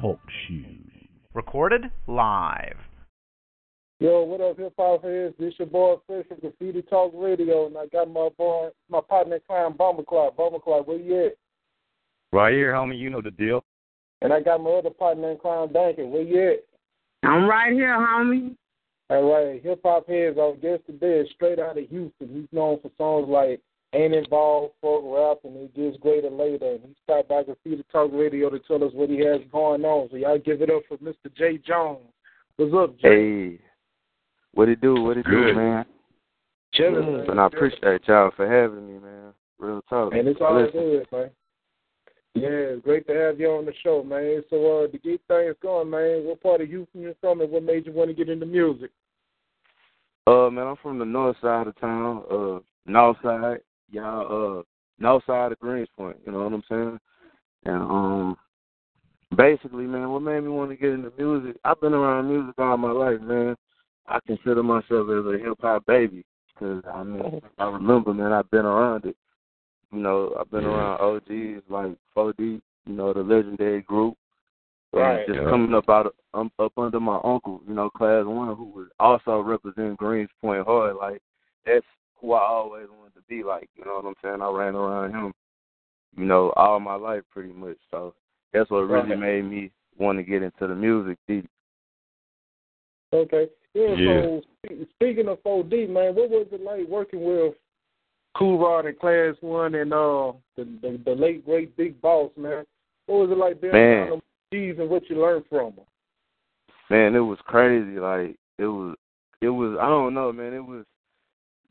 Talk shoes. Recorded live. Yo, what up, hip hop heads? This your boy Fresh from Graffiti Talk Radio, and I got my boy, my partner in crime, Bomber Clock. Bomber Clock, where you at? Right here, homie. You know the deal. And I got my other partner in crime, Duncan. Where you at? I'm right here, homie. All right, hip hop heads. Our guest today is straight out of Houston. He's known for songs like Ain't Involved, Folk Rap, and It Gets Greater Later. And he stopped by Graffiti Talk Radio to tell us what he has going on. So y'all give it up for Mr. Jay Jones. What's up, Jay? Hey, what it do? What it do, Good. man? Chilling, man. And I appreciate y'all for having me, man. Real talk. And it's all Listen, good, man. Yeah, it's great to have you on the show, man. So uh, to get things going, man, what part of Houston you from, and what made you want to get into music? Uh, man, I'm from the north side of town. Uh, north side, y'all. Uh, north side of Greenspoint. You know what I'm saying? And um, basically, man, what made me want to get into music? I've been around music all my life, man. I consider myself as a hip hop baby because I mean, I remember, man, I've been around it. You know, I've been around OGs like 4D, you know, the legendary group. And Right. Just Yeah. coming up out of, um, up under my uncle, you know, class one, who was also representing Greenspoint Hard. Like that's who I always wanted to be like. You know what I'm saying? I ran around him, you know, all my life pretty much. So that's what really Right. made me want to get into the music deep. Okay. Yeah, Yeah. so speaking of 4D, man, what was it like working with Cool Rod in Class 1 and uh, the, the the late, great Big Boss, man? What was it like being Man. around them G's and what you learned from them? Man, it was crazy. Like it was, it was. I don't know, man. It was.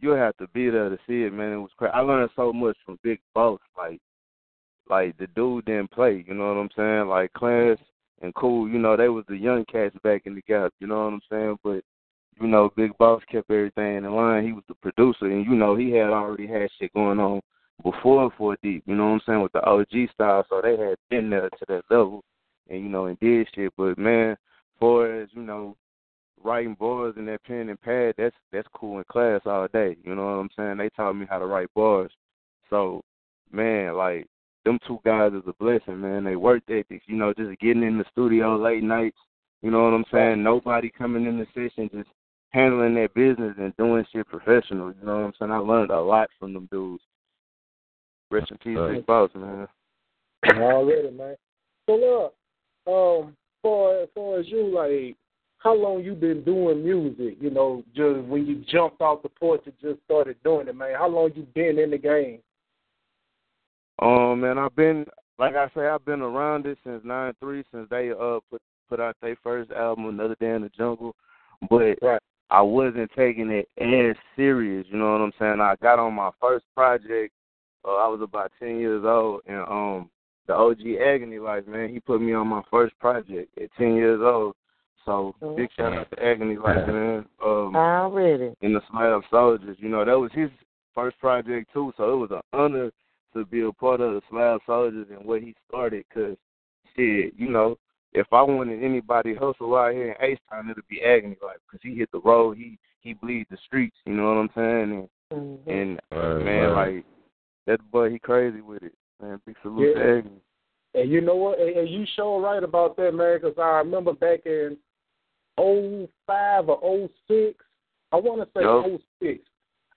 You have to be there to see it, man. It was crazy. I learned so much from Big Boss. Like, like the dude didn't play. You know what I'm saying? Like Clarence and Cool. You know they was the young cats back in the gap. You know what I'm saying? But you know, Big Boss kept everything in line. He was the producer, and you know he had already had shit going on before Four Deep. You know what I'm saying with the OG style. So they had been there to that level, and you know and did shit. But man far as you know, writing bars in that pen and pad, that's that's cool in class all day. You know what I'm saying? They taught me how to write bars. So, man, like them two guys is a blessing, man. They work ethics, you know, just getting in the studio late nights. You know what I'm saying? Nobody coming in the session, just handling their business and doing shit professional. You know what I'm saying? I learned a lot from them dudes. Rest in peace, Right. Big Boss, man. Already, man. So look, um, for as far as you, like, how long you been doing music? You know, just when you jumped off the porch and just started doing it, man. How long you been in the game? Um, man, I've been like I say, I've been around it since nine three, since they uh put put out their first album, Another Day in the Jungle. But Right. I wasn't taking it as serious, you know what I'm saying? I got on my first project, uh, I was about ten years old and um the OG Agony Life, man, he put me on my first project at ten years old. So Mhm. big shout out to Agony Life, man. Um Already. in the Slab Soldiers. You know, that was his first project too, so it was an honor to be a part of the Slab Soldiers and what he started. Cause shit, you know, if I wanted anybody hustle out here in H Town, it'd be Agony Life, cause he hit the road, he he bleed the streets. You know what I'm saying? And Mhm. and Right, man, right. like that boy, he crazy with it. Man, big salute Yeah. to Agony. And you know what? And, and you sure right about that, man, because I remember back in '05 or '06, I want to say Yup. '06.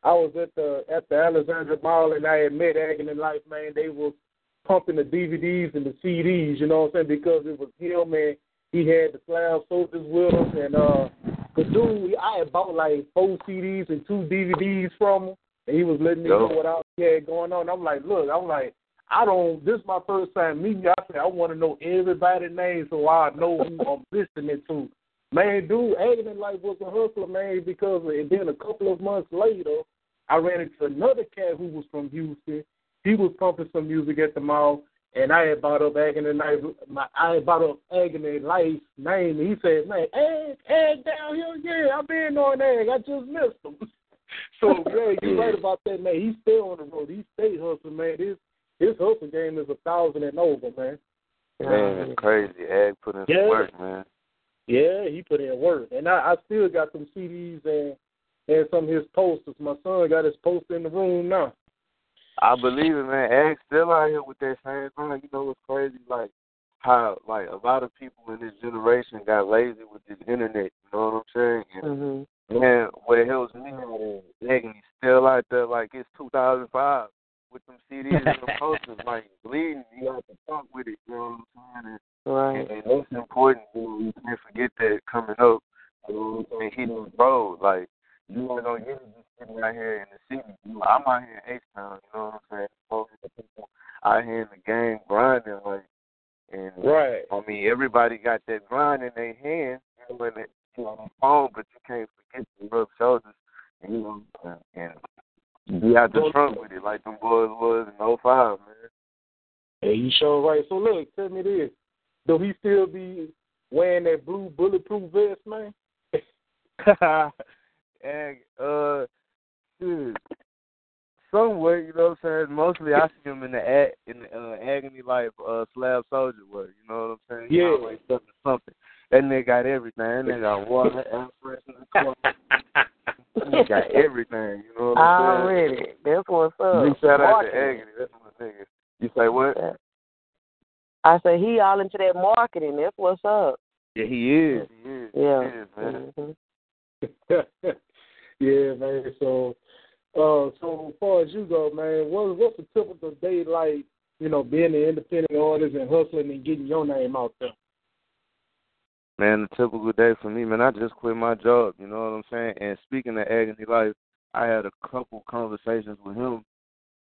I was at the at the Alexandra Mall and I had met Agony Life, man. They was pumping the DVDs and the CDs, you know what I'm saying? Because it was him and he had the Slab Soldiers with him and uh the dude I had bought like four CDs and two DVDs from him and he was letting me know what else he had going on. I'm like, look, I'm like I don't. This is my first time meeting you. I said I want to know everybody's name so I know who I'm listening to. Man, dude, Agony Life was a hustler, man, because and then a couple of months later, I ran into another cat who was from Houston. He was pumping some music at the mall, and I had brought up Agony Life. My, I had brought up Agony Life's name, and he said, "Man, Egg, Egg down here, yeah, I've been on Egg. I just missed him." so yeah, you're right about that, man. He still on the road. He stay hustling, man. His his hustle game is a thousand and over, man. Man, it's crazy. Ag put in Yeah. some work, man. Yeah, he put in work, and I, I still got some CDs and and some of his posters. My son got his poster in the room now. I believe it, man. Ag's still out here with that same thing. You know what's crazy? Like how like a lot of people in this generation got lazy with this internet. You know what I'm saying? And, Mhm. Man, what it helps me is Agony still out there like it's 2005 with them CDs and the posters like bleeding. You have to talk with it. You know what I'm saying? Right. And, and that's important. You, you can't forget that coming up. You know what I'm saying? Hitting the road. Like, you're not going to get it just sitting out here in the city. You know, I'm out here in H-Town. You know what I'm saying? Of people out here in the game grinding. Like, and Right. I mean, everybody got that grind in their hand, you know, and it, you know, phone, but you can't forget to rub shoulders, and, you know, and, and be out the trunk with it like them boys was in '05, man. Hey, you sure right. So look, tell me this: Do he still be wearing that blue bulletproof vest, man? and uh, dude, somewhere, you know what I'm saying. Mostly, I see him in the ag- in the uh, agony life uh, slab soldier work. You know what I'm saying? He Yeah. always something, something. That nigga got everything. That nigga got water, air freshener, he got everything. You know what I'm saying? Already. That's what's up. Big shout out to Agony. That's my nigga. You say what? I say he all into that marketing. That's what's up. Yeah, he is. He is. Yeah. He is, man. Mhm. yeah, man. So, uh, so as far as you go, man, what what's a typical day like? You know, being an independent artist and hustling and getting your name out there. Man, the typical day for me, man, I just quit my job, you know what I'm saying? And speaking of agony life, I had a couple conversations with him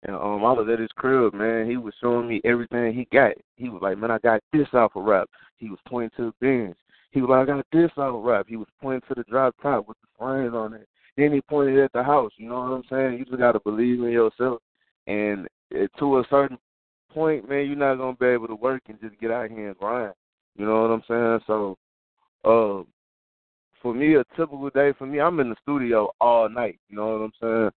and um I was at his crib, man. He was showing me everything he got. He was like, Man, I got this off of rap. He was pointing to the bins. He was like, I got this off of rap. He was pointing to the drop top with the frames on it. Then he pointed at the house, you know what I'm saying? You just gotta believe in yourself and uh, to a certain point, man, you're not gonna be able to work and just get out here and grind. You know what I'm saying? So uh, for me, a typical day for me, I'm in the studio all night. You know what I'm saying?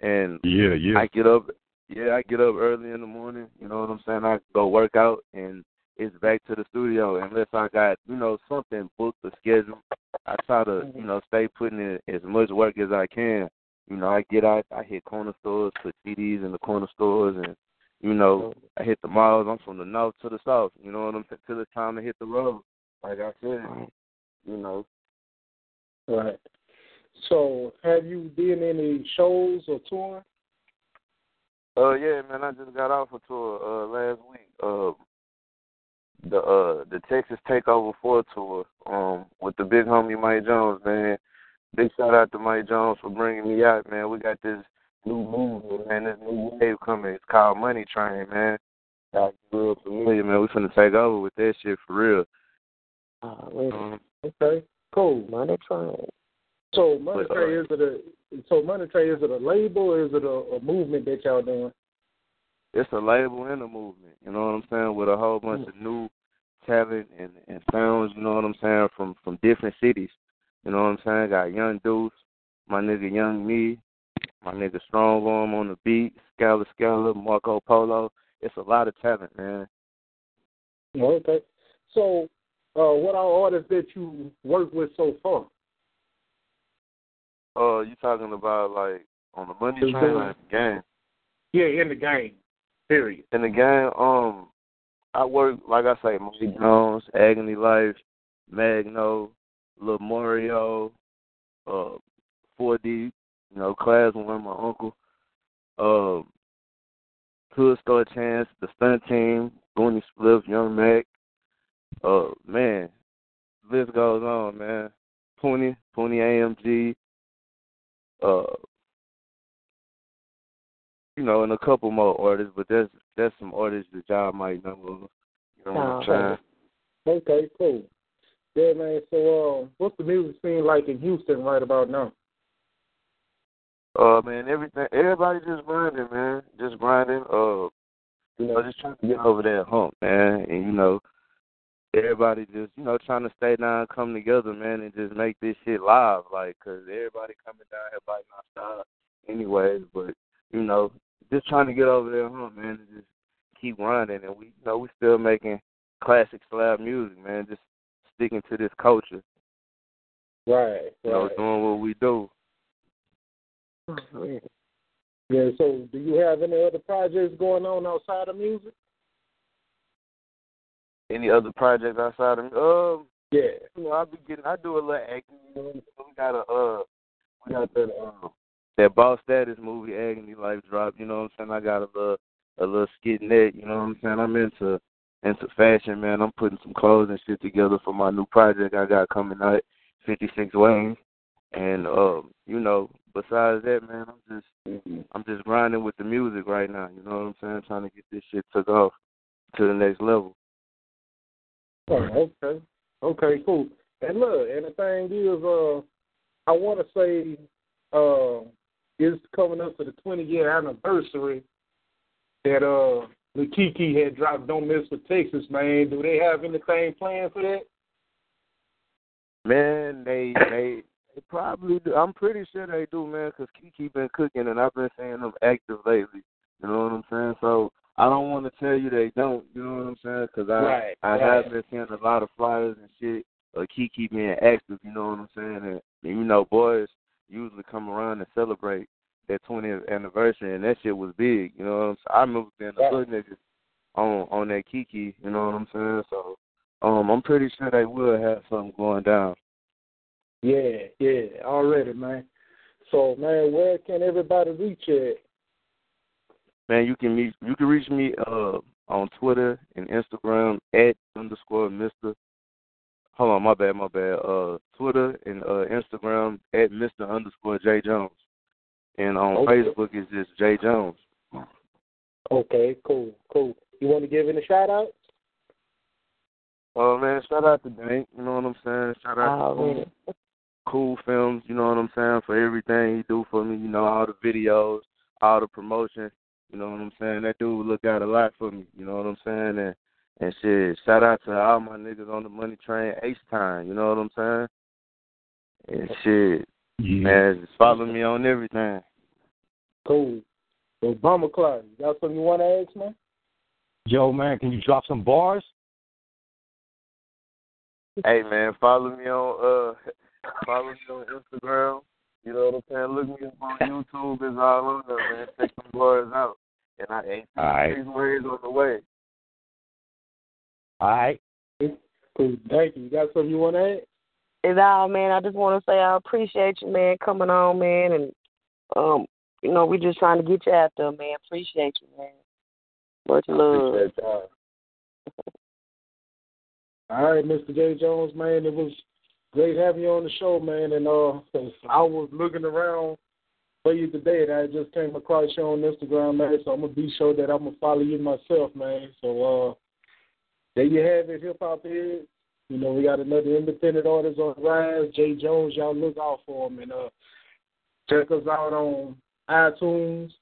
And Yeah, yeah. I get up, yeah, I get up early in the morning. You know what I'm saying? I go work out, and it's back to the studio. Unless I got, you know, something booked or scheduled, I try to, you mm-hmm. know, stay putting in as much work as I can. You know, I get out, I hit corner stores, put CDs in the corner stores, and you know, I hit the malls. I'm from the north to the south. You know what I'm saying? Till it's time to hit the road. Like I said, you know. Right. So, have you done any shows or touring? Uh yeah, man, I just got off a tour uh last week. Uh the uh the Texas Takeover Four tour, um, with the big homie Mike Jones, man. Big shout out to Mike Jones for bringing me out, man. We got this new movement, man, this new wave coming. It's called Money Train, man. Got real familiar, man. We finna take over with that shit for real. Already. Um, Okay, cool. Money train. So, Money But, uh, is it a so Money Train is it a label or is it a, a movement that y'all doing? it's a label and a movement, you know what I'm saying, with a whole bunch of new talent and, and sounds, you know what I'm saying, from from different cities. You know what I'm saying? Got Young Deuce, my nigga Young Me, my nigga Strong Arm on the beat, Scala Scala, Marco Polo. It's a lot of talent, man. Okay. So, uh, what are artists that you work with so far? Uh, you talking about like on the money train game. or the game? Yeah, in the game. Period. In the game, um, I work like I say, Mike Jones, Agony Life, Magno, Lil Mario, uh, 4D, you know, Class One, my uncle, um, Hood Star Chance, the Stunt Team, Booney Spliff, Young Mac, uh, man, list goes on, man. Pony, Pony AMG, uh, you know, and a couple more artists, but that's that's some artists that y'all might know of. You know what I'm saying? Okay, cool. Yeah, man. So, uh, what's the music scene like in Houston right about now? Uh, man, everything, everybody just grinding, man, just grinding. Uh, you know, just trying to get over that hump, man, and you know, everybody just, you know, trying to stay down, come together, man, and just make this shit live, like, cause everybody coming down here biting our style, anyways. But you know, just trying to get over there, hump, man, and just keep running. and we, you know, we still making classic slab music, man, just sticking to this culture, Right, you know, doing what we do. Oh, yeah. So, do you have any other projects going on outside of music? Any other projects outside of me? Um, Yeah. you know, I be getting, I do a little acting. You know, we got a, uh, we got that, uh, that boss status movie, Agony Life drop. You know what I'm saying? I got a little, a little skit net. You know what I'm saying? I'm into, into fashion, man. I'm putting some clothes and shit together for my new project I got coming out, 56 Wings. And, um, you know, besides that, man, I'm just, I'm just grinding with the music right now. You know what I'm saying? Trying to get this shit took off to the next level. Oh, okay. Okay, cool. And look, and the thing is, uh, I want to say, uh, it's coming up to the 20 year anniversary that uh, the had dropped "Don't Miss with Texas." Man, do they have anything planned for that? Man, they they they probably do. I'm pretty sure they do, man, because Kiki been cooking and I've been seeing them active lately. You know what I'm saying? So I don't want to tell you they don't. You know what I'm saying? Because I Right, I right. have been seeing a lot of flyers and shit. Of Kiki being active. You know what I'm saying? And, and you know, boys usually come around and celebrate their 20th anniversary, and that shit was big. You know what I'm saying? I remember being a little nigga on on that Kiki. You know what I'm saying? So um, I'm pretty sure they will have something going down. Yeah, yeah, already, man. So, man, where can everybody reach at? Man, you can meet you can reach me uh on Twitter and Instagram at underscore Mister. Hold on, my bad, my bad. Uh, Twitter and uh Instagram at Mister underscore J Jones, and on Okay. Facebook is just J Jones. Okay, cool, cool. You want to give any shout out? Oh man, shout out to Dank. You know what I'm saying? Shout out to Already. cool, cool Films. You know what I'm saying for everything he do for me. You know all the videos, all the promotion. You know what I'm saying? That dude look out a lot for me. You know what I'm saying? And and shit, shout out to all my niggas on the money train, Ace Time. You know what I'm saying? And shit, Yeah. man, just follow me on everything. Cool. So, Bomber Clyde, you got something you want to ask, man? Joe, man, can you drop some bars? Hey man, follow me on uh follow me on Instagram. You know what I'm saying? Look me up on YouTube. It's all on there, man. Check some boys out. And I ain't All right. these ways on the way. All right. Cool. Thank you. You got something you want to add? And all, man, I just want to say I appreciate you, man, coming on, man, and um, you know, we just trying to get you out there, man. Appreciate you, man. Much love. Appreciate y'all. All right, Mr. J. Jones, man, it was great having you on the show, man. And uh, I was looking around for you today, and I just came across you on Instagram, man. So I'm gonna be sure that I'm gonna follow you myself, man. So uh, there you have it, hip hop heads. You know, we got another independent artist on the rise, Jay Jones. Y'all look out for him, and uh, check us out on iTunes,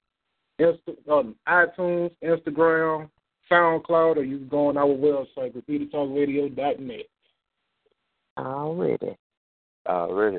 Insta- um, iTunes, Instagram, SoundCloud, or you can go on our website, graffititalkradio.net. Already. Already.